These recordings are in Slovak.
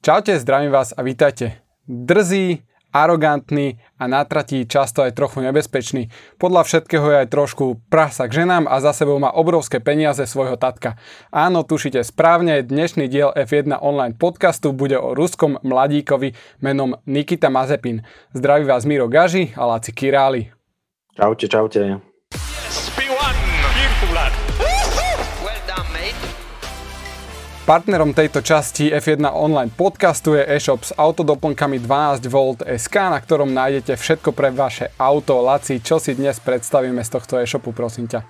Čaute, zdravím vás a vítajte. Drzý, arogantný a na trati často aj trochu nebezpečný. Podľa všetkého je aj trošku prasa k ženám a za sebou má obrovské peniaze svojho tatka. Áno, tušite správne, dnešný diel F1 online podcastu bude o ruskom mladíkovi menom Nikita Mazepin. Zdraví vás Miro Gaži a Laci Királi. Čaute, čaute. Partnerom tejto časti F1 online podcastu je e-shop s autodoplnkami 12V SK, na ktorom nájdete všetko pre vaše auto. Laci, čo si dnes predstavíme z tohto e-shopu, prosím ťa?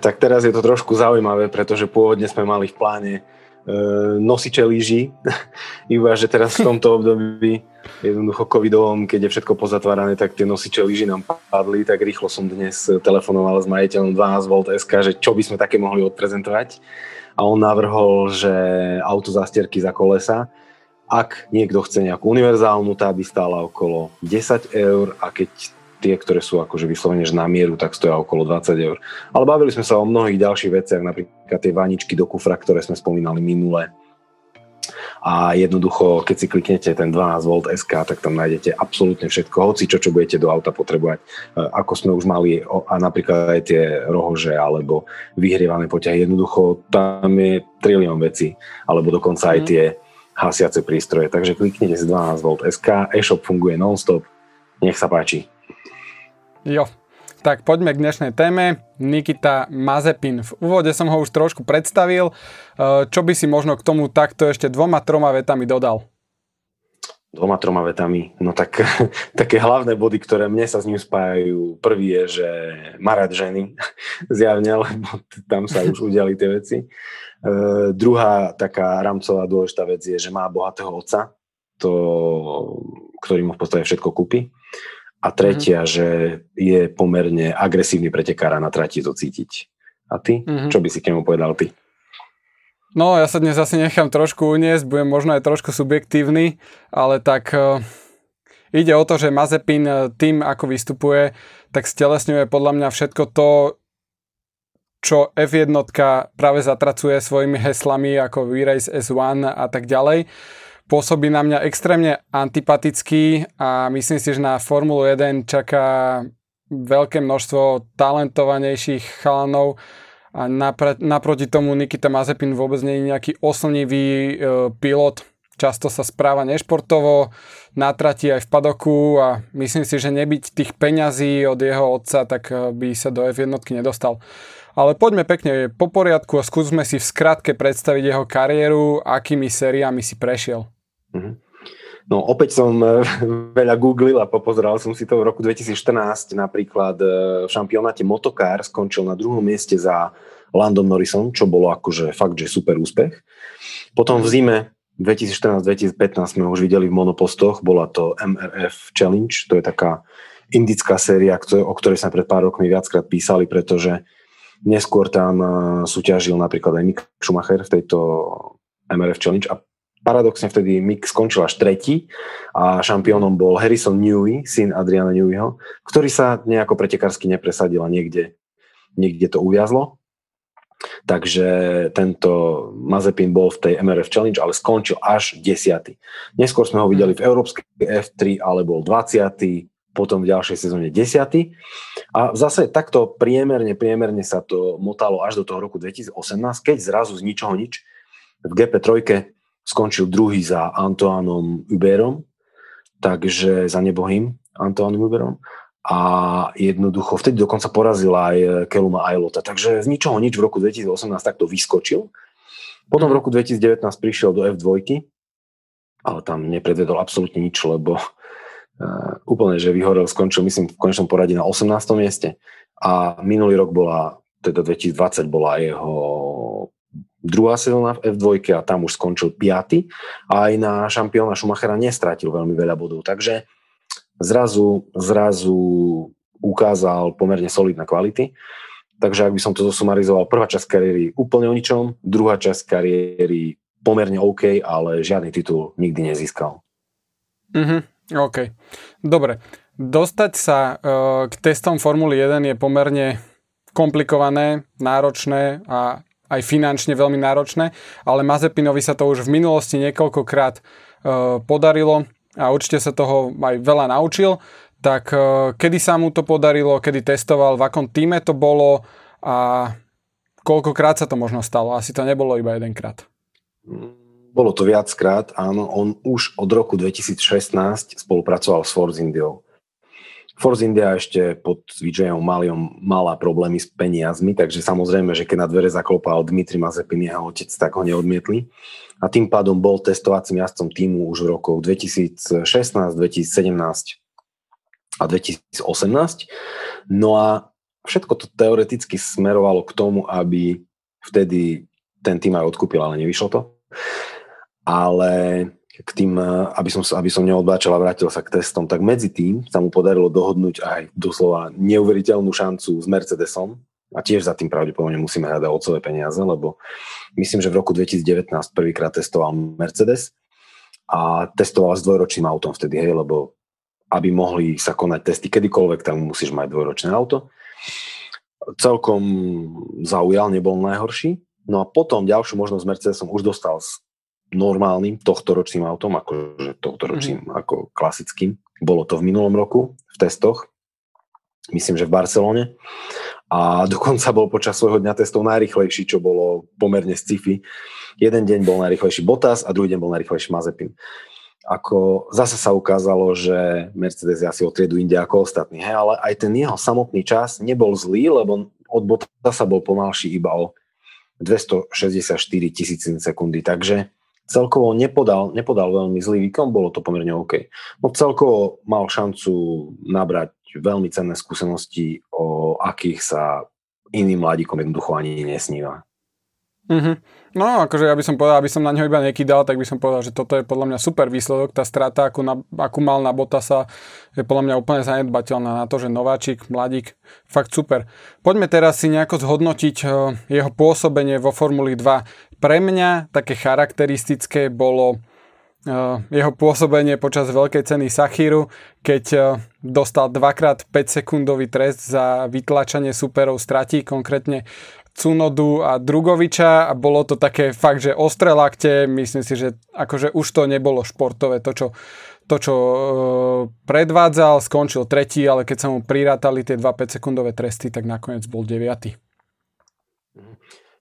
Tak teraz je to trošku zaujímavé, pretože pôvodne sme mali v pláne nosiče lyží, iba že teraz v tomto období jednoducho covidovom, keď je všetko pozatvárané, tak tie nosiče lyží nám padli, tak rýchlo som dnes telefonoval s majiteľom 12V SK, že čo by sme také mohli odprezentovať. A on navrhol, že auto zastierky za kolesa, ak niekto chce nejakú univerzálnu, tá by stála okolo 10 eur a keď tie, ktoré sú akože vyslovene na mieru, tak stoja okolo 20 eur. Ale bavili sme sa o mnohých ďalších veciach, napríklad tie vaničky do kufra, ktoré sme spomínali minule, a jednoducho, keď si kliknete ten 12V SK, tak tam nájdete absolútne všetko, hoci čo, čo budete do auta potrebovať, e, ako sme už mali a napríklad aj tie rohože alebo vyhrievané poťahy, jednoducho tam je trilión vecí, alebo dokonca aj mhm. tie hasiace prístroje. Takže kliknite si 12V SK, e-shop funguje non-stop, nech sa páči. Jo, tak poďme k dnešnej téme. Nikita Mazepin. V úvode som ho už trošku predstavil. E, čo by si možno k tomu takto ešte dvoma, troma vetami dodal? Dvoma, troma vetami. No tak také hlavné body, ktoré mne sa s ním spájajú. Prvý je, že rád ženy. Zjavne, lebo tam sa už udiali tie veci. Uh, druhá taká rámcová dôležitá vec je, že má bohatého otca, to, ktorý mu v podstate všetko kúpi. A tretia, mm-hmm. že je pomerne agresívny pretekár a na trati to cítiť. A ty? Mm-hmm. Čo by si k nemu povedal ty? No, ja sa dnes asi nechám trošku uniesť, budem možno aj trošku subjektívny, ale tak uh, ide o to, že Mazepin e, tým, ako vystupuje, tak stelesňuje podľa mňa všetko to, čo F1 práve zatracuje svojimi heslami ako V-Race S1 a tak ďalej pôsobí na mňa extrémne antipatický a myslím si, že na Formulu 1 čaká veľké množstvo talentovanejších chalanov a napr- naproti tomu Nikita Mazepin vôbec nie je nejaký oslnivý e, pilot, často sa správa nešportovo, natrati aj v padoku a myslím si, že nebyť tých peňazí od jeho otca, tak e, by sa do F1 nedostal. Ale poďme pekne po poriadku a skúsme si v skratke predstaviť jeho kariéru, akými sériami si prešiel. Mhm. No opäť som eh, veľa googlil a popozeral som si to v roku 2014 napríklad eh, v šampionáte Motokár skončil na druhom mieste za Landon Norrisom, čo bolo akože fakt, že super úspech. Potom v zime 2014-2015 sme už videli v monopostoch, bola to MRF Challenge, to je taká indická séria, o ktorej sme pred pár rokmi viackrát písali, pretože neskôr tam eh, súťažil napríklad aj Mick Schumacher v tejto MRF Challenge a paradoxne vtedy Mick skončil až tretí a šampiónom bol Harrison Newey, syn Adriana Neweyho, ktorý sa nejako pretekársky nepresadil a niekde, niekde to uviazlo. Takže tento Mazepin bol v tej MRF Challenge, ale skončil až 10. Neskôr sme ho videli v Európskej F3, ale bol 20. potom v ďalšej sezóne 10. A zase takto priemerne, priemerne sa to motalo až do toho roku 2018, keď zrazu z ničoho nič v GP3 skončil druhý za Antoánom Uberom, takže za nebohým Antoánom Uberom a jednoducho vtedy dokonca porazil aj Keluma Ailota. Takže z ničoho nič v roku 2018 takto vyskočil. Potom v roku 2019 prišiel do F2, ale tam nepredvedol absolútne nič, lebo uh, úplne, že vyhorel, skončil myslím v konečnom poradí na 18. mieste a minulý rok bola, teda 2020 bola jeho druhá sezóna v F2 a tam už skončil 5. A aj na šampióna Schumachera nestratil veľmi veľa bodov. Takže zrazu, zrazu ukázal pomerne solidné kvality. Takže ak by som to zosumarizoval, prvá časť kariéry úplne o ničom, druhá časť kariéry pomerne OK, ale žiadny titul nikdy nezískal. Mhm, OK. Dobre. Dostať sa uh, k testom Formuly 1 je pomerne komplikované, náročné a aj finančne veľmi náročné, ale Mazepinovi sa to už v minulosti niekoľkokrát podarilo a určite sa toho aj veľa naučil. Tak kedy sa mu to podarilo, kedy testoval, v akom týme to bolo a koľkokrát sa to možno stalo? Asi to nebolo iba jedenkrát. Bolo to viackrát, áno. On už od roku 2016 spolupracoval s Force Indiou. Force India ešte pod Vijayom Maliom mala problémy s peniazmi, takže samozrejme, že keď na dvere zaklopal Dmitri Mazepin, jeho otec, tak ho neodmietli. A tým pádom bol testovacím jazdcom týmu už v rokoch 2016, 2017 a 2018. No a všetko to teoreticky smerovalo k tomu, aby vtedy ten tým aj odkúpil, ale nevyšlo to. Ale k tým, aby som, aby som neodbáčal a vrátil sa k testom, tak medzi tým sa mu podarilo dohodnúť aj doslova neuveriteľnú šancu s Mercedesom a tiež za tým pravdepodobne musíme hľadať otcové peniaze, lebo myslím, že v roku 2019 prvýkrát testoval Mercedes a testoval s dvojročným autom vtedy, hej, lebo aby mohli sa konať testy kedykoľvek, tak musíš mať dvojročné auto celkom zaujal, nebol najhorší. No a potom ďalšiu možnosť Mercedesom už dostal normálnym tohtoročným autom, akože tohtoročným, mm. ako klasickým. Bolo to v minulom roku v testoch, myslím, že v Barcelone. A dokonca bol počas svojho dňa testov najrychlejší, čo bolo pomerne sci-fi. Jeden deň bol najrychlejší Bottas a druhý deň bol najrychlejší Mazepin ako zase sa ukázalo, že Mercedes je asi o triedu inde ako ostatní. Hej, ale aj ten jeho samotný čas nebol zlý, lebo od sa bol pomalší iba o 264 tisíc sekundy. Takže celkovo nepodal, nepodal veľmi zlý výkon, bolo to pomerne OK. No celkovo mal šancu nabrať veľmi cenné skúsenosti, o akých sa iným mladíkom jednoducho ani nesníva. Mm-hmm. No, akože ja by som povedal, aby som na neho iba nekydal, tak by som povedal, že toto je podľa mňa super výsledok. Tá strata, akú, na, akú mal na Botasa, je podľa mňa úplne zanedbateľná na to, že nováčik, mladík, fakt super. Poďme teraz si nejako zhodnotiť uh, jeho pôsobenie vo Formuli 2. Pre mňa také charakteristické bolo uh, jeho pôsobenie počas veľkej ceny Sachiru, keď uh, dostal dvakrát 5 sekundový trest za vytlačanie superov stratí, konkrétne Cunodu a Drugoviča a bolo to také fakt, že ostré lakte, myslím si, že akože už to nebolo športové, to čo, to, čo e, predvádzal, skončil tretí, ale keď sa mu prirátali tie 2 5 sekundové tresty, tak nakoniec bol deviatý.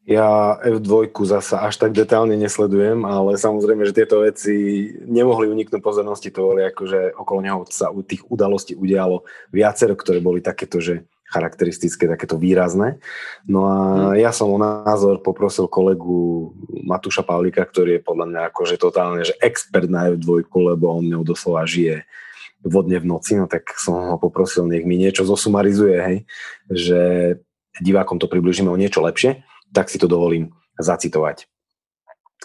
Ja F2 zasa až tak detálne nesledujem, ale samozrejme, že tieto veci nemohli uniknúť pozornosti, to boli akože okolo neho sa u tých udalostí udialo viacero, ktoré boli takéto, že charakteristické, takéto výrazné. No a hmm. ja som o názor poprosil kolegu Matúša Pavlika, ktorý je podľa mňa akože totálne, že expert na F2, lebo on ňou doslova žije vodne v noci, no tak som ho poprosil, nech mi niečo zosumarizuje, hej, že divákom to približíme o niečo lepšie, tak si to dovolím zacitovať.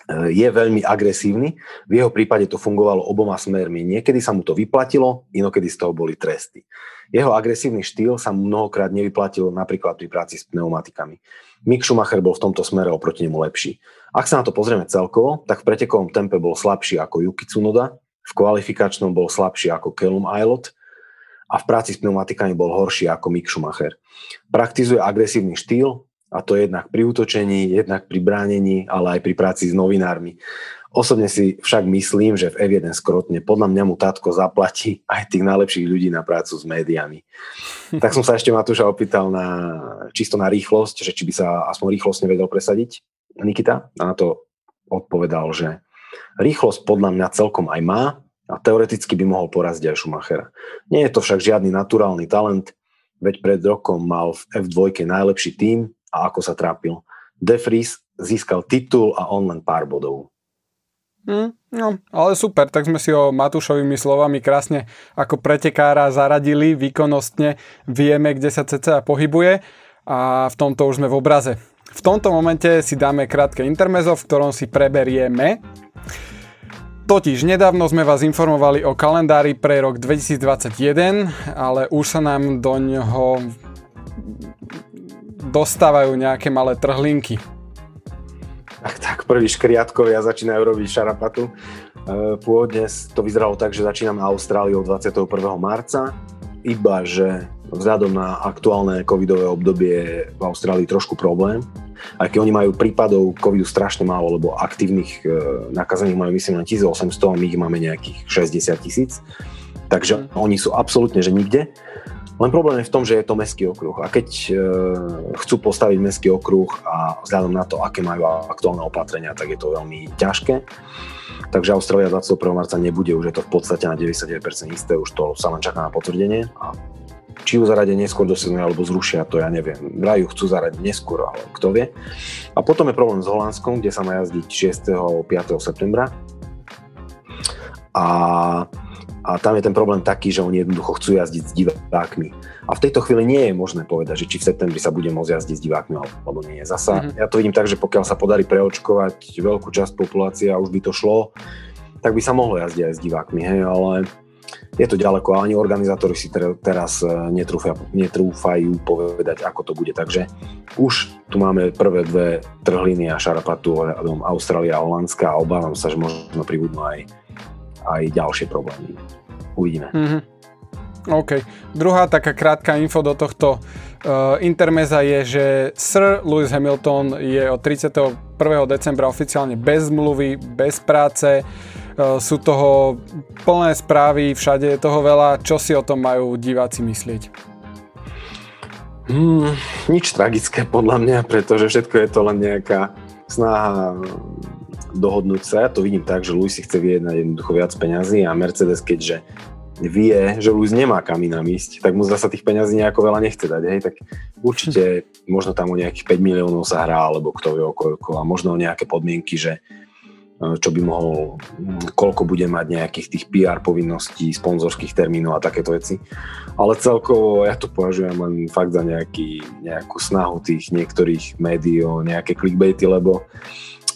Eh, je veľmi agresívny. V jeho prípade to fungovalo oboma smermi. Niekedy sa mu to vyplatilo, inokedy z toho boli tresty. Jeho agresívny štýl sa mnohokrát nevyplatil napríklad pri práci s pneumatikami. Mick Schumacher bol v tomto smere oproti nemu lepší. Ak sa na to pozrieme celkovo, tak v pretekovom tempe bol slabší ako Yuki Tsunoda, v kvalifikačnom bol slabší ako Callum Aylot a v práci s pneumatikami bol horší ako Mick Schumacher. Praktizuje agresívny štýl, a to jednak pri útočení, jednak pri bránení, ale aj pri práci s novinármi. Osobne si však myslím, že v F1 skrotne podľa mňa mu tátko zaplatí aj tých najlepších ľudí na prácu s médiami. tak som sa ešte Matúša opýtal na, čisto na rýchlosť, že či by sa aspoň rýchlosť nevedel presadiť Nikita a na to odpovedal, že rýchlosť podľa mňa celkom aj má a teoreticky by mohol poraziť aj Schumachera. Nie je to však žiadny naturálny talent, veď pred rokom mal v F2 najlepší tím a ako sa trápil. De Vries získal titul a on len pár bodov. Mm, no, ale super, tak sme si ho Matúšovými slovami krásne ako pretekára zaradili, výkonnostne vieme, kde sa CCA pohybuje a v tomto už sme v obraze. V tomto momente si dáme krátke intermezo, v ktorom si preberieme. Totiž nedávno sme vás informovali o kalendári pre rok 2021, ale už sa nám do ňoho dostávajú nejaké malé trhlinky. Tak, tak prví škriatkovia začínajú robiť šarapatu. E, pôvodne to vyzeralo tak, že začíname Austráliou 21. marca, iba že vzhľadom na aktuálne covidové obdobie v Austrálii trošku problém. Aj keď oni majú prípadov covidu strašne málo, lebo aktívnych e, nakazených majú myslím len 1800 a my ich máme nejakých 60 tisíc. Takže mm. oni sú absolútne, že nikde. Len problém je v tom, že je to mestský okruh. A keď e, chcú postaviť mestský okruh a vzhľadom na to, aké majú aktuálne opatrenia, tak je to veľmi ťažké. Takže Austrália 21. marca nebude, už je to v podstate na 99% isté, už to sa len čaká na potvrdenie. A či ju zaradia neskôr do sezóny alebo zrušia, to ja neviem. Vraj chcú zaradiť neskôr, ale kto vie. A potom je problém s Holandskom, kde sa má jazdiť 6. a 5. septembra. A a tam je ten problém taký, že oni jednoducho chcú jazdiť s divákmi. A v tejto chvíli nie je možné povedať, že či v septembri sa bude môcť jazdiť s divákmi alebo nie. Zasa mm-hmm. ja to vidím tak, že pokiaľ sa podarí preočkovať veľkú časť populácie a už by to šlo, tak by sa mohlo jazdiť aj s divákmi, hej, ale je to ďaleko a ani organizátori si teraz e, netrúfajú, netrúfajú povedať, ako to bude. Takže už tu máme prvé dve trhliny a šarapatu Austrália a Holandska a obávam sa, že možno pribudnú aj aj ďalšie problémy. Uvidíme. Mm-hmm. OK. Druhá taká krátka info do tohto uh, intermeza je, že Sir Lewis Hamilton je od 31. decembra oficiálne bez zmluvy, bez práce. Uh, sú toho plné správy, všade je toho veľa. Čo si o tom majú diváci myslieť? Hmm, nič tragické podľa mňa, pretože všetko je to len nejaká snaha dohodnúť sa. Ja to vidím tak, že Luis si chce vyjednať jednoducho viac peňazí a Mercedes, keďže vie, že Luis nemá kam inám ísť, tak mu zase tých peňazí nejako veľa nechce dať, hej, tak určite možno tam o nejakých 5 miliónov sa hrá, alebo kto vie o koľko a možno o nejaké podmienky, že e, čo by mohol, koľko bude mať nejakých tých PR povinností, sponzorských termínov a takéto veci. Ale celkovo ja to považujem len fakt za nejaký, nejakú snahu tých niektorých médií o nejaké clickbaity, lebo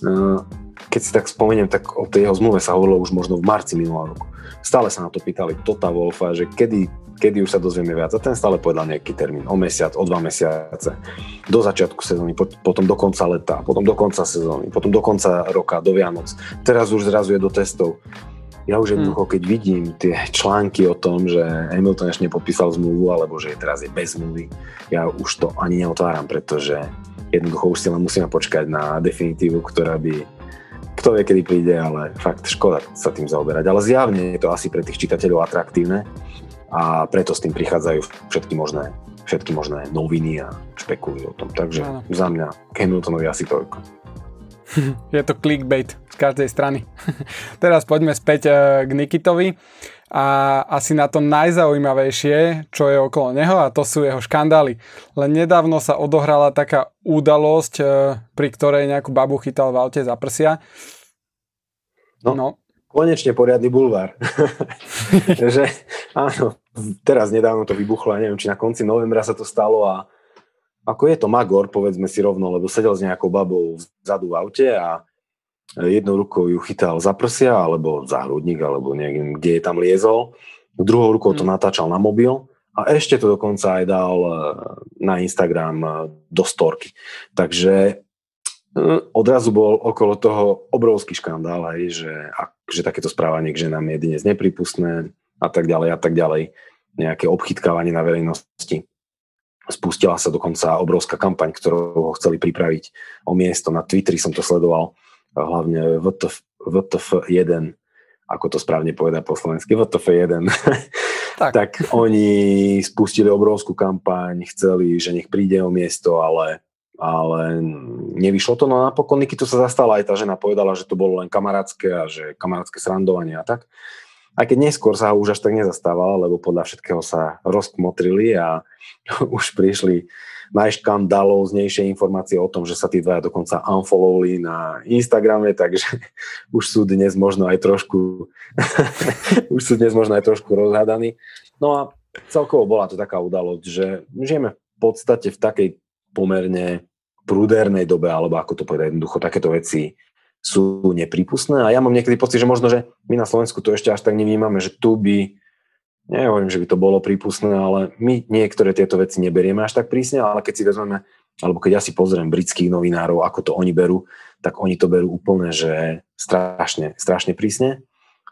uh, keď si tak spomeniem, tak o tej jeho zmluve sa hovorilo už možno v marci minulého roku. Stále sa na to pýtali Tota Wolfa, že kedy, kedy už sa dozvieme viac. A ten stále povedal nejaký termín, o mesiac, o dva mesiace, do začiatku sezóny, potom do konca leta, potom do konca sezóny, potom do konca roka, do Vianoc. Teraz už zrazu je do testov. Ja už jednoducho, keď vidím tie články o tom, že Hamilton ešte nepodpísal zmluvu, alebo že teraz je bez zmluvy, ja už to ani neotváram, pretože jednoducho už si len musíme počkať na definitívu, ktorá by kto vie, kedy príde, ale fakt škoda sa tým zaoberať. Ale zjavne je to asi pre tých čitateľov atraktívne a preto s tým prichádzajú všetky možné, všetky možné noviny a špekulujú o tom. Takže ano. za mňa Hamiltonovi asi toľko. Je to clickbait z každej strany. Teraz poďme späť eh, k Nikitovi a asi na to najzaujímavejšie, čo je okolo neho a to sú jeho škandály. Len nedávno sa odohrala taká udalosť, e, pri ktorej nejakú babu chytal v aute za prsia. No, no. konečne poriadny bulvár. že áno, teraz nedávno to vybuchlo, neviem, či na konci novembra sa to stalo a ako je to Magor, povedzme si rovno, lebo sedel s nejakou babou vzadu v aute a jednou rukou ju chytal za prsia, alebo za hrudník, alebo neviem, kde je tam liezol. Druhou rukou to mhm. natáčal na mobil a ešte to dokonca aj dal eh, na Instagram eh, do storky. Takže eh, odrazu bol okolo toho obrovský škandál, aj, že, že takéto správanie k ženám je dnes nepripustné a tak ďalej a tak ďalej. Nejaké obchytkávanie na verejnosti. Spustila sa dokonca obrovská kampaň, ktorú ho chceli pripraviť o miesto. Na Twitteri som to sledoval hlavne VTF, VTF1, ako to správne povedať po slovensky, VTF1, tak. tak oni spustili obrovskú kampaň, chceli, že nech príde o miesto, ale, ale nevyšlo to. No a napokon Nikitu sa zastala aj tá žena, povedala, že to bolo len kamarátske a že kamarátske srandovanie a tak. Aj keď neskôr sa už až tak nezastávala, lebo podľa všetkého sa rozkmotrili a už prišli najškandalóznejšie informácie o tom, že sa tí dvaja dokonca unfollowli na Instagrame, takže už sú dnes možno aj trošku už sú dnes možno aj trošku rozhadaní. No a celkovo bola to taká udalosť, že žijeme v podstate v takej pomerne prúdernej dobe, alebo ako to povedať jednoducho, takéto veci sú nepripustné a ja mám niekedy pocit, že možno, že my na Slovensku to ešte až tak nevnímame, že tu by nehovorím, že by to bolo prípustné, ale my niektoré tieto veci neberieme až tak prísne, ale keď si vezmeme, alebo keď ja si pozriem britských novinárov, ako to oni berú, tak oni to berú úplne, že strašne, strašne prísne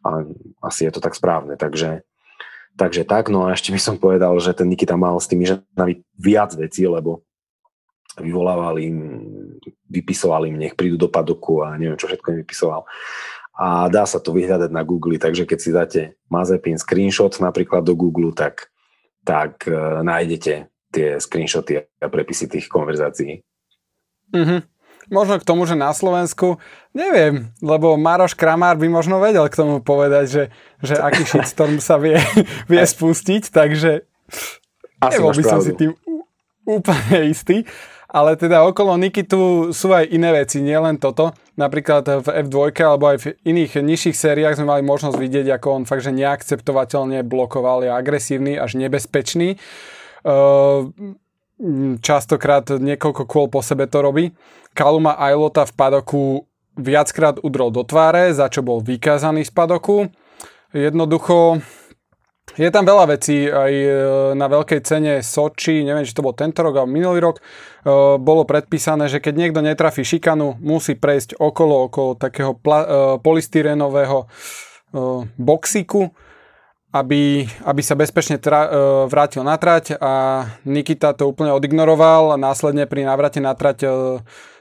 a asi je to tak správne, takže Takže tak, no a ešte by som povedal, že ten Nikita mal s tými ženami viac vecí, lebo vyvolávali im vypisoval im, nech prídu do padoku a neviem, čo všetko im vypisoval. A dá sa to vyhľadať na Google, takže keď si dáte Mazepin screenshot napríklad do Google, tak, tak uh, nájdete tie screenshoty a prepisy tých konverzácií. Mm-hmm. Možno k tomu, že na Slovensku, neviem, lebo Maroš Kramár by možno vedel k tomu povedať, že, že aký shitstorm sa vie, vie spustiť, takže Asi nebol by som si tým úplne istý. Ale teda okolo Nikitu sú aj iné veci, nielen toto. Napríklad v F2 alebo aj v iných nižších sériách sme mali možnosť vidieť, ako on fakt, že neakceptovateľne blokoval, je agresívny až nebezpečný. Častokrát niekoľko kôl po sebe to robí. Kaluma Ailota v padoku viackrát udrol do tváre, za čo bol vykázaný z padoku. Jednoducho je tam veľa vecí, aj e, na veľkej cene Soči, neviem, či to bol tento rok alebo minulý rok, e, bolo predpísané, že keď niekto netrafí šikanu, musí prejsť okolo, okolo takého pla, e, polystyrenového boxiku, aby, aby sa bezpečne tra, vrátil na trať a Nikita to úplne odignoroval a následne pri návrate na trať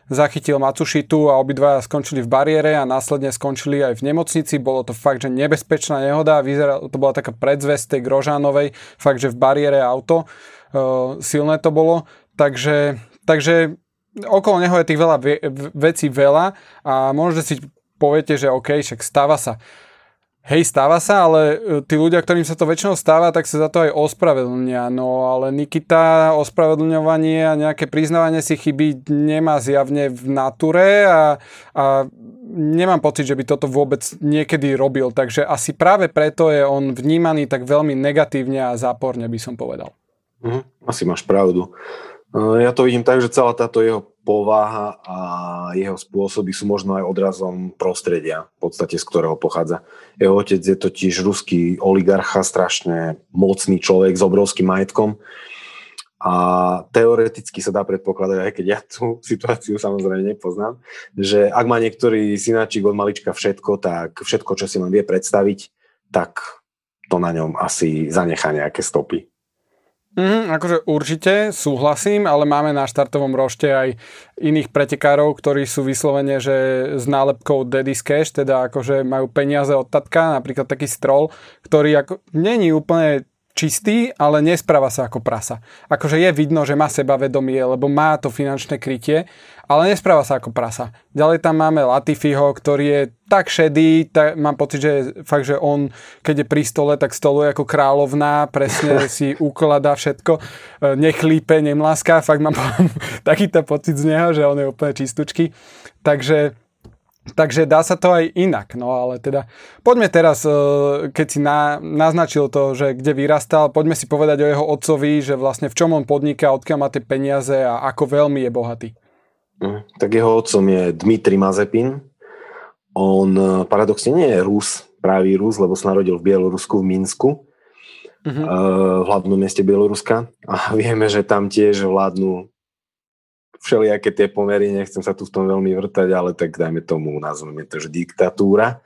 zachytil Matsušitu a obidvaja skončili v bariére a následne skončili aj v nemocnici. Bolo to fakt, že nebezpečná nehoda. Vyzeral, to bola taká predzvesť tej Grožánovej, fakt, že v bariére auto. Uh, silné to bolo. Takže, takže okolo neho je tých veľa ve- vecí veľa a možno si poviete, že OK, však stáva sa. Hej, stáva sa, ale e, tí ľudia, ktorým sa to väčšinou stáva, tak sa za to aj ospravedlnia. No ale Nikita ospravedlňovanie a nejaké priznávanie si chyby nemá zjavne v nature a, a nemám pocit, že by toto vôbec niekedy robil. Takže asi práve preto je on vnímaný tak veľmi negatívne a záporne, by som povedal. Mhm, asi máš pravdu. Ja to vidím tak, že celá táto jeho povaha a jeho spôsoby sú možno aj odrazom prostredia, v podstate z ktorého pochádza. Jeho otec je totiž ruský oligarcha, strašne mocný človek s obrovským majetkom a teoreticky sa dá predpokladať, aj keď ja tú situáciu samozrejme nepoznám, že ak má niektorý synáčik od malička všetko, tak všetko, čo si len vie predstaviť, tak to na ňom asi zanechá nejaké stopy. Mm, akože určite súhlasím, ale máme na štartovom rošte aj iných pretekárov, ktorí sú vyslovene, že s nálepkou Daddy's Cash, teda akože majú peniaze od tatka, napríklad taký strol, ktorý ako, není úplne čistý, ale nespráva sa ako prasa. Akože je vidno, že má sebavedomie, lebo má to finančné krytie, ale nespráva sa ako prasa. Ďalej tam máme Latifiho, ktorý je tak šedý, tak mám pocit, že fakt, že on, keď je pri stole, tak stoluje ako kráľovná, presne si ukladá všetko, e, nechlípe, nemláská, fakt mám takýto pocit z neho, že on je úplne čistúčky. Takže Takže dá sa to aj inak, no ale teda poďme teraz, e, keď si na, naznačil to, že kde vyrastal, poďme si povedať o jeho otcovi, že vlastne v čom on podniká, odkiaľ má tie peniaze a ako veľmi je bohatý. Mm, tak jeho otcom je Dmitri Mazepin. On e, paradoxne nie je Rus, pravý Rus, lebo sa narodil v Bielorusku, v Minsku, uh-huh. v hlavnom meste Bieloruska. A vieme, že tam tiež vládnu všelijaké tie pomery, nechcem sa tu v tom veľmi vrtať, ale tak dajme tomu, nazveme to, že diktatúra.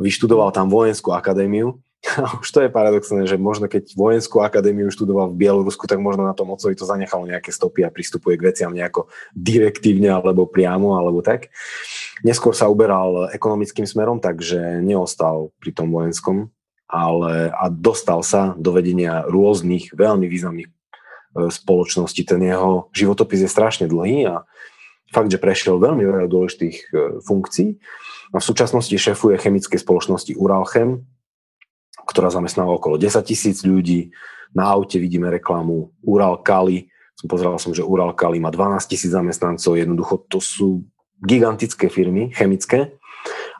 Vyštudoval tam vojenskú akadémiu. A už to je paradoxné, že možno keď vojenskú akadémiu študoval v Bielorusku, tak možno na tom ocovi to zanechalo nejaké stopy a pristupuje k veciam nejako direktívne alebo priamo alebo tak. Neskôr sa uberal ekonomickým smerom, takže neostal pri tom vojenskom, ale a dostal sa do vedenia rôznych veľmi významných spoločnosti. Ten jeho životopis je strašne dlhý a fakt, že prešiel veľmi veľa dôležitých e, funkcií. A v súčasnosti šefuje chemickej spoločnosti Uralchem, ktorá zamestnáva okolo 10 tisíc ľudí. Na aute vidíme reklamu Ural Kali. Som pozeral som, že Ural Kali má 12 tisíc zamestnancov. Jednoducho to sú gigantické firmy chemické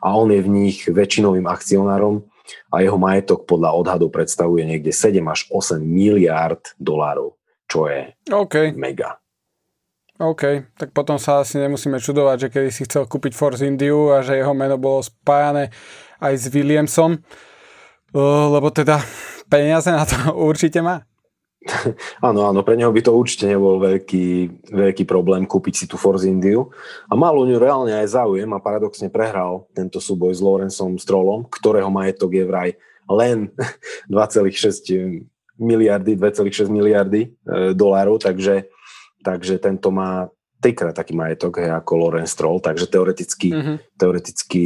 a on je v nich väčšinovým akcionárom a jeho majetok podľa odhadov predstavuje niekde 7 až 8 miliárd dolárov čo je okay. mega. OK, tak potom sa asi nemusíme čudovať, že kedy si chcel kúpiť Force Indiu a že jeho meno bolo spájane aj s Williamsom, lebo teda peniaze na to určite má. áno, áno, pre neho by to určite nebol veľký, veľký problém kúpiť si tú Force Indiu. A mal o ňu reálne aj záujem a paradoxne prehral tento súboj s Lorencom Strollom, ktorého majetok je vraj len 2,6 miliardy, 2,6 miliardy e, dolárov, takže, takže tento má trikrát taký majetok hej, ako Lorenz Stroll, takže teoreticky, mm-hmm. teoreticky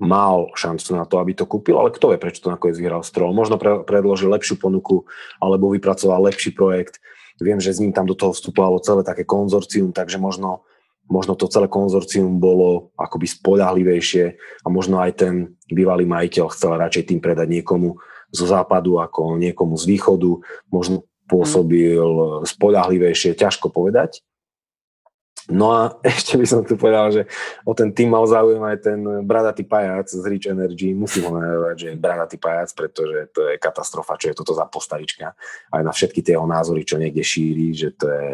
mal šancu na to, aby to kúpil, ale kto vie, prečo to nakoniec vyhral Stroll. Možno pre, predložil lepšiu ponuku alebo vypracoval lepší projekt. Viem, že s ním tam do toho vstupovalo celé také konzorcium, takže možno, možno to celé konzorcium bolo akoby spoľahlivejšie a možno aj ten bývalý majiteľ chcel radšej tým predať niekomu zo západu ako niekomu z východu. Možno pôsobil spoľahlivejšie, ťažko povedať. No a ešte by som tu povedal, že o ten tým mal záujem aj ten bradatý pajac z Rich Energy. Musím ho najavať, že je bradatý pajac, pretože to je katastrofa, čo je toto za postavička. Aj na všetky tie jeho názory, čo niekde šíri, že to je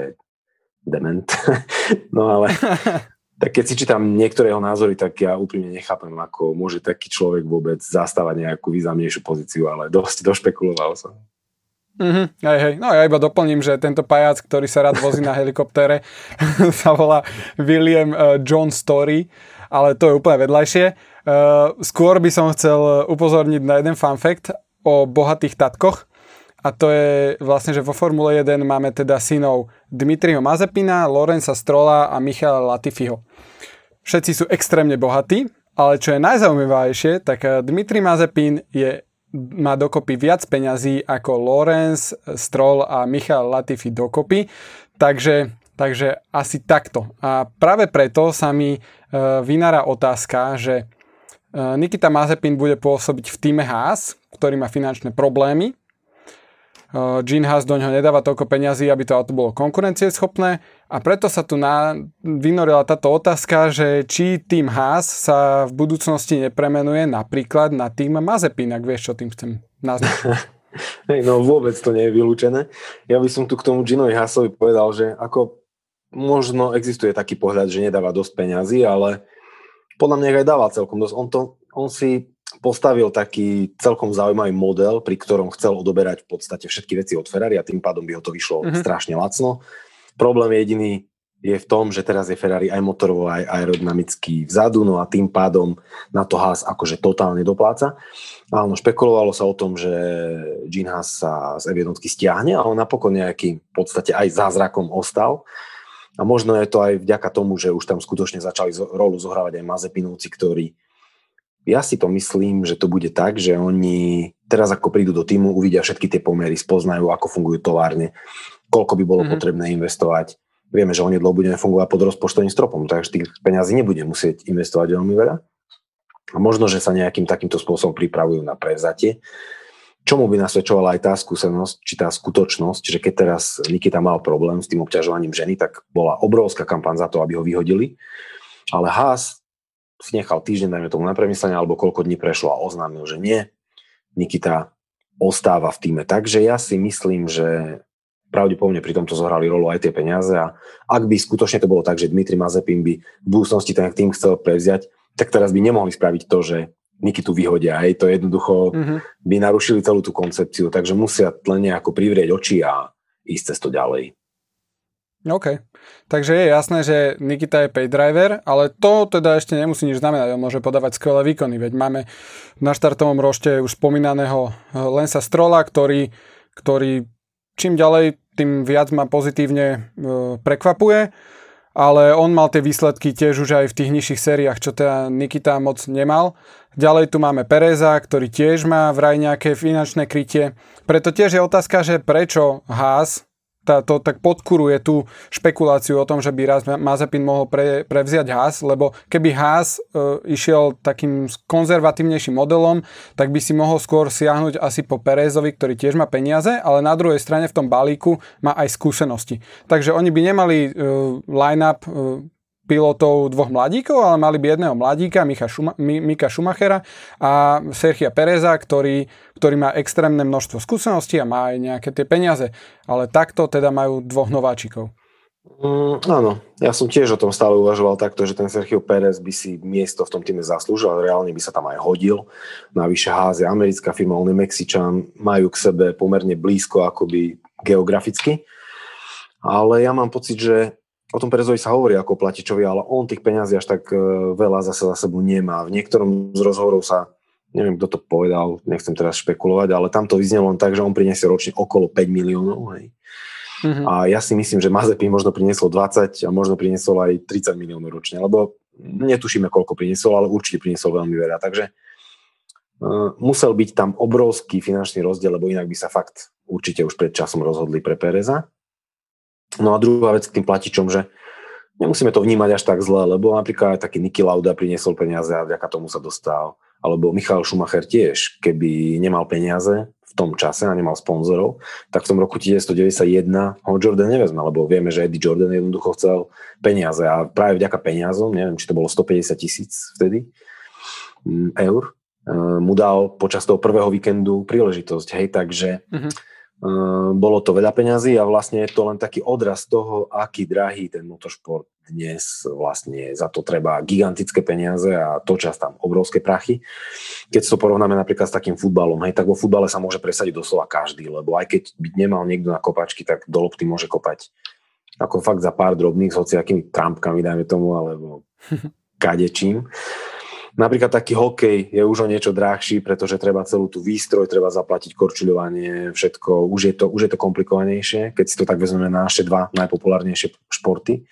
dement. no ale tak keď si čítam niektoré jeho názory, tak ja úplne nechápem, ako môže taký človek vôbec zastávať nejakú významnejšiu pozíciu, ale dosť došpekuloval som. Mm-hmm, hej, hej. No ja iba doplním, že tento pajac, ktorý sa rád vozí na helikoptere, sa volá William uh, John Story, ale to je úplne vedľajšie. Uh, skôr by som chcel upozorniť na jeden fun fact o bohatých tatkoch. A to je vlastne, že vo Formule 1 máme teda synov Dmitriho Mazepina, Lorenza Strola a Michala Latifiho. Všetci sú extrémne bohatí, ale čo je najzaujímavejšie, tak Dmitri Mazepin je má dokopy viac peňazí ako Lorenz, Stroll a Michal Latifi dokopy. Takže, takže asi takto. A práve preto sa mi e, vynára otázka, že e, Nikita Mazepin bude pôsobiť v týme Haas, ktorý má finančné problémy. Gene Haas do ňoho nedáva toľko peňazí, aby to auto bolo konkurencieschopné a preto sa tu na, vynorila táto otázka, že či tým Haas sa v budúcnosti nepremenuje napríklad na tým Mazepin, ak vieš, čo tým chcem naznačiť. Hej, no vôbec to nie je vylúčené. Ja by som tu k tomu Ginovi Haasovi povedal, že ako možno existuje taký pohľad, že nedáva dosť peňazí, ale podľa mňa aj dáva celkom dosť. On, to, on si postavil taký celkom zaujímavý model, pri ktorom chcel odoberať v podstate všetky veci od Ferrari a tým pádom by ho to vyšlo mm-hmm. strašne lacno. Problém jediný je v tom, že teraz je Ferrari aj motorovo, aj aerodynamicky vzadu, no a tým pádom na to Haas akože totálne dopláca. Áno, špekulovalo sa o tom, že Gene Haas sa z F1 stiahne, ale napokon nejaký v podstate aj zázrakom ostal. A možno je to aj vďaka tomu, že už tam skutočne začali rolu zohrávať aj Mazepinovci, ktorí ja si to myslím, že to bude tak, že oni teraz ako prídu do týmu, uvidia všetky tie pomery, spoznajú, ako fungujú továrne, koľko by bolo mm-hmm. potrebné investovať. Vieme, že oni dlho budeme fungovať pod rozpočtovým stropom, takže tých peňazí nebude musieť investovať veľmi veľa. A možno, že sa nejakým takýmto spôsobom pripravujú na prevzatie. Čomu by nasvedčovala aj tá skúsenosť, či tá skutočnosť, že keď teraz Nikita mal problém s tým obťažovaním ženy, tak bola obrovská kampaň za to, aby ho vyhodili. Ale Haas si nechal týždeň, dajme tomu na premyslenie, alebo koľko dní prešlo a oznámil, že nie. Nikita ostáva v týme. Takže ja si myslím, že pravdepodobne pri tomto zohrali rolu aj tie peniaze a ak by skutočne to bolo tak, že Dmitri Mazepin by v budúcnosti ten tým chcel prevziať, tak teraz by nemohli spraviť to, že Nikitu vyhodia. Hej, to jednoducho mm-hmm. by narušili celú tú koncepciu, takže musia len nejako privrieť oči a ísť cez to ďalej. OK. Takže je jasné, že Nikita je pay driver, ale to teda ešte nemusí nič znamenať. On môže podávať skvelé výkony, veď máme na štartovom rošte už spomínaného eh, Lensa Strola, ktorý, ktorý čím ďalej, tým viac ma pozitívne e, prekvapuje, ale on mal tie výsledky tiež už aj v tých nižších sériách, čo teda Nikita moc nemal. Ďalej tu máme Pereza, ktorý tiež má vraj nejaké finančné krytie. Preto tiež je otázka, že prečo Haas tá, to tak podkuruje tú špekuláciu o tom, že by raz Mazepin mohol pre, prevziať Haas, lebo keby Haas e, išiel takým konzervatívnejším modelom, tak by si mohol skôr siahnuť asi po Perezovi, ktorý tiež má peniaze, ale na druhej strane v tom balíku má aj skúsenosti. Takže oni by nemali e, line-up e, pilotov dvoch mladíkov, ale mali by jedného mladíka, Mika, Šuma, Mika Schumachera a Sergia Pereza, ktorý, ktorý má extrémne množstvo skúseností a má aj nejaké tie peniaze. Ale takto teda majú dvoch nováčikov. Mm, áno, ja som tiež o tom stále uvažoval takto, že ten Sergio Pérez by si miesto v tom týme zaslúžil, ale reálne by sa tam aj hodil. Navyše Háze, americká firma, on je Mexičan, majú k sebe pomerne blízko akoby geograficky. Ale ja mám pocit, že o tom Perezovi sa hovorí ako platičovi, ale on tých peňazí až tak e, veľa zase za sebou nemá. V niektorom z rozhovorov sa, neviem kto to povedal, nechcem teraz špekulovať, ale tam to vyznelo len tak, že on priniesie ročne okolo 5 miliónov. Hej. Mm-hmm. A ja si myslím, že Mazepin možno priniesol 20 a možno priniesol aj 30 miliónov ročne, lebo netušíme, koľko priniesol, ale určite priniesol veľmi veľa. Takže uh, musel byť tam obrovský finančný rozdiel, lebo inak by sa fakt určite už pred časom rozhodli pre Pereza. No a druhá vec k tým platičom, že nemusíme to vnímať až tak zle, lebo napríklad aj taký Niki Lauda priniesol peniaze a vďaka tomu sa dostal. Alebo Michal Schumacher tiež, keby nemal peniaze, tom čase a nemal sponzorov, tak v tom roku 1991 ho Jordan nevezme, lebo vieme, že Eddie Jordan jednoducho chcel peniaze a práve vďaka peniazom, neviem, či to bolo 150 tisíc vtedy mm, eur, eh, mu dal počas toho prvého víkendu príležitosť, hej, takže uh-huh. Bolo to veľa peňazí a vlastne je to len taký odraz toho, aký drahý ten motošport dnes vlastne za to treba gigantické peniaze a to čas tam obrovské prachy. Keď to porovnáme napríklad s takým futbalom, hej, tak vo futbale sa môže presadiť doslova každý, lebo aj keď by nemal niekto na kopačky, tak do lopty môže kopať ako fakt za pár drobných s hociakými trampkami, dajme tomu, alebo kadečím. Napríklad taký hokej je už o niečo drahší, pretože treba celú tú výstroj, treba zaplatiť korčuľovanie, všetko, už je to, už je to komplikovanejšie, keď si to tak vezmeme na naše dva najpopulárnejšie športy.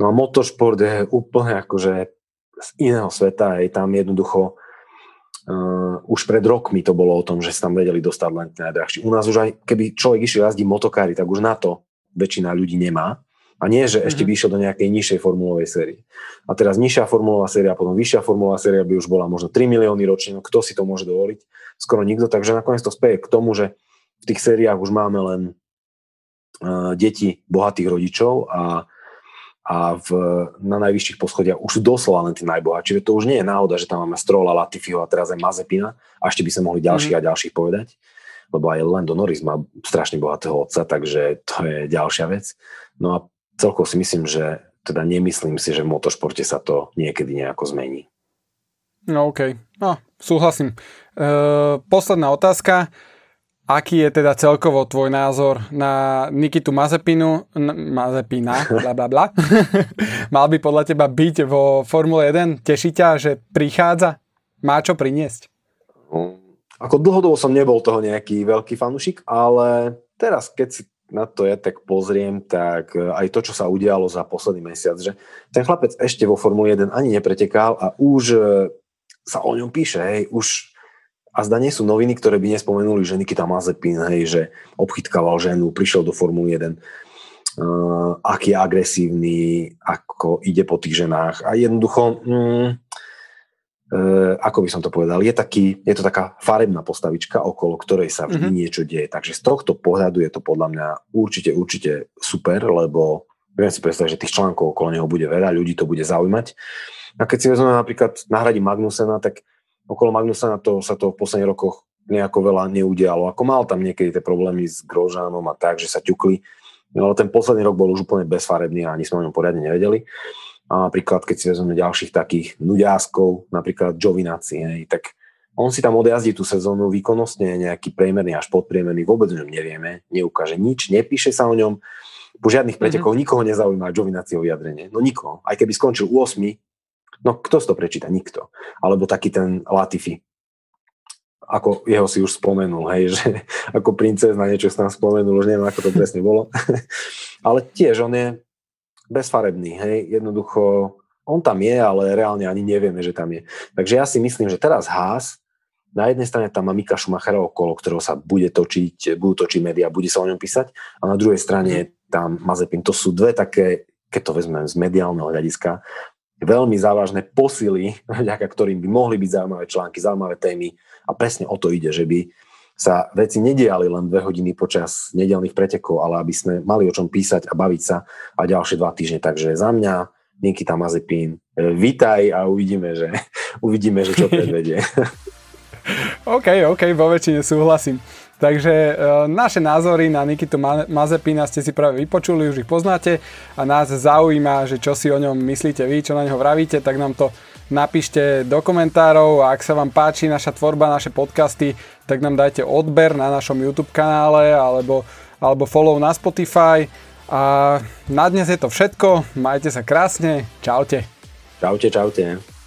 No a motoršport je úplne akože z iného sveta, aj tam jednoducho uh, už pred rokmi to bolo o tom, že sa tam vedeli dostať len najdrahší. U nás už aj, keby človek išiel jazdiť motokári, tak už na to väčšina ľudí nemá. A nie, že ešte mm-hmm. by išiel do nejakej nižšej formulovej série. A teraz nižšia formulová séria, potom vyššia formulová séria by už bola možno 3 milióny ročne, no kto si to môže dovoliť? Skoro nikto, takže nakoniec to speje k tomu, že v tých sériách už máme len uh, deti bohatých rodičov a a v, na najvyšších poschodiach už sú doslova len tí najbohatší. Čiže to už nie je náhoda, že tam máme Strola, Latifiho a teraz aj Mazepina a ešte by sa mohli ďalší mm. a ďalší povedať, lebo aj Lando Norris má strašne bohatého otca, takže to je ďalšia vec. No a celkovo si myslím, že teda nemyslím si, že v motošporte sa to niekedy nejako zmení. No OK, no súhlasím. E, posledná otázka. Aký je teda celkovo tvoj názor na Nikitu Mazepinu, n- Mazepina, bla bla bla. Mal by podľa teba byť vo Formule 1? Teší ťa, že prichádza? Má čo priniesť? No, ako dlhodobo som nebol toho nejaký veľký fanušik, ale teraz, keď si na to ja tak pozriem, tak e, aj to, čo sa udialo za posledný mesiac, že ten chlapec ešte vo Formule 1 ani nepretekal a už e, sa o ňom píše, hej, už a zda nie sú noviny, ktoré by nespomenuli, že Nikita Mazepin, hej, že obchytkával ženu, prišiel do Formuly 1, uh, aký je agresívny, ako ide po tých ženách. A jednoducho, mm, ako by som to povedal, je, taký, je to taká farebná postavička, okolo ktorej sa vždy mm-hmm. niečo deje. Takže z tohto pohľadu je to podľa mňa určite, určite super, lebo viem si predstaviť, že tých článkov okolo neho bude veľa, ľudí to bude zaujímať. A keď si vezmeme napríklad nahradí Magnusena, tak okolo Magnusa na to sa to v posledných rokoch nejako veľa neudialo. Ako mal tam niekedy tie problémy s Grožánom a tak, že sa ťukli, no, ale ten posledný rok bol už úplne bezfarebný a ani sme o ňom poriadne nevedeli. A napríklad, keď si vezmeme ďalších takých nuďáskov, napríklad Giovinazzi, hej, tak on si tam odjazdí tú sezónu výkonnostne, nejaký priemerný až podpriemerný, vôbec o ňom nevieme, neukáže nič, nepíše sa o ňom, po žiadnych pretekoch mm-hmm. nikoho nezaujíma Giovinazziho vyjadrenie. No nikoho. Aj keby skončil u 8, No kto si to prečíta? Nikto. Alebo taký ten Latifi. Ako jeho si už spomenul, hej, že ako princezna niečo sa tam spomenul, už neviem, ako to presne bolo. ale tiež on je bezfarebný, hej, jednoducho on tam je, ale reálne ani nevieme, že tam je. Takže ja si myslím, že teraz Haas, na jednej strane tam má Mika Schumachera okolo, ktorého sa bude točiť, budú točiť médiá, bude sa o ňom písať, a na druhej strane tam Mazepin. To sú dve také, keď to vezmem z mediálneho hľadiska, veľmi závažné posily, vďaka ktorým by mohli byť zaujímavé články, zaujímavé témy a presne o to ide, že by sa veci nediali len dve hodiny počas nedelných pretekov, ale aby sme mali o čom písať a baviť sa a ďalšie dva týždne. Takže za mňa Nikita Mazepín, vítaj a uvidíme, že, uvidíme, že čo predvedie. OK, OK, vo väčšine súhlasím. Takže e, naše názory na Nikitu Mazepina ste si práve vypočuli, už ich poznáte a nás zaujíma, že čo si o ňom myslíte vy, čo na ňo vravíte, tak nám to napíšte do komentárov a ak sa vám páči naša tvorba, naše podcasty, tak nám dajte odber na našom YouTube kanále alebo, alebo follow na Spotify. A na dnes je to všetko, majte sa krásne, čaute. Čaute, čaute.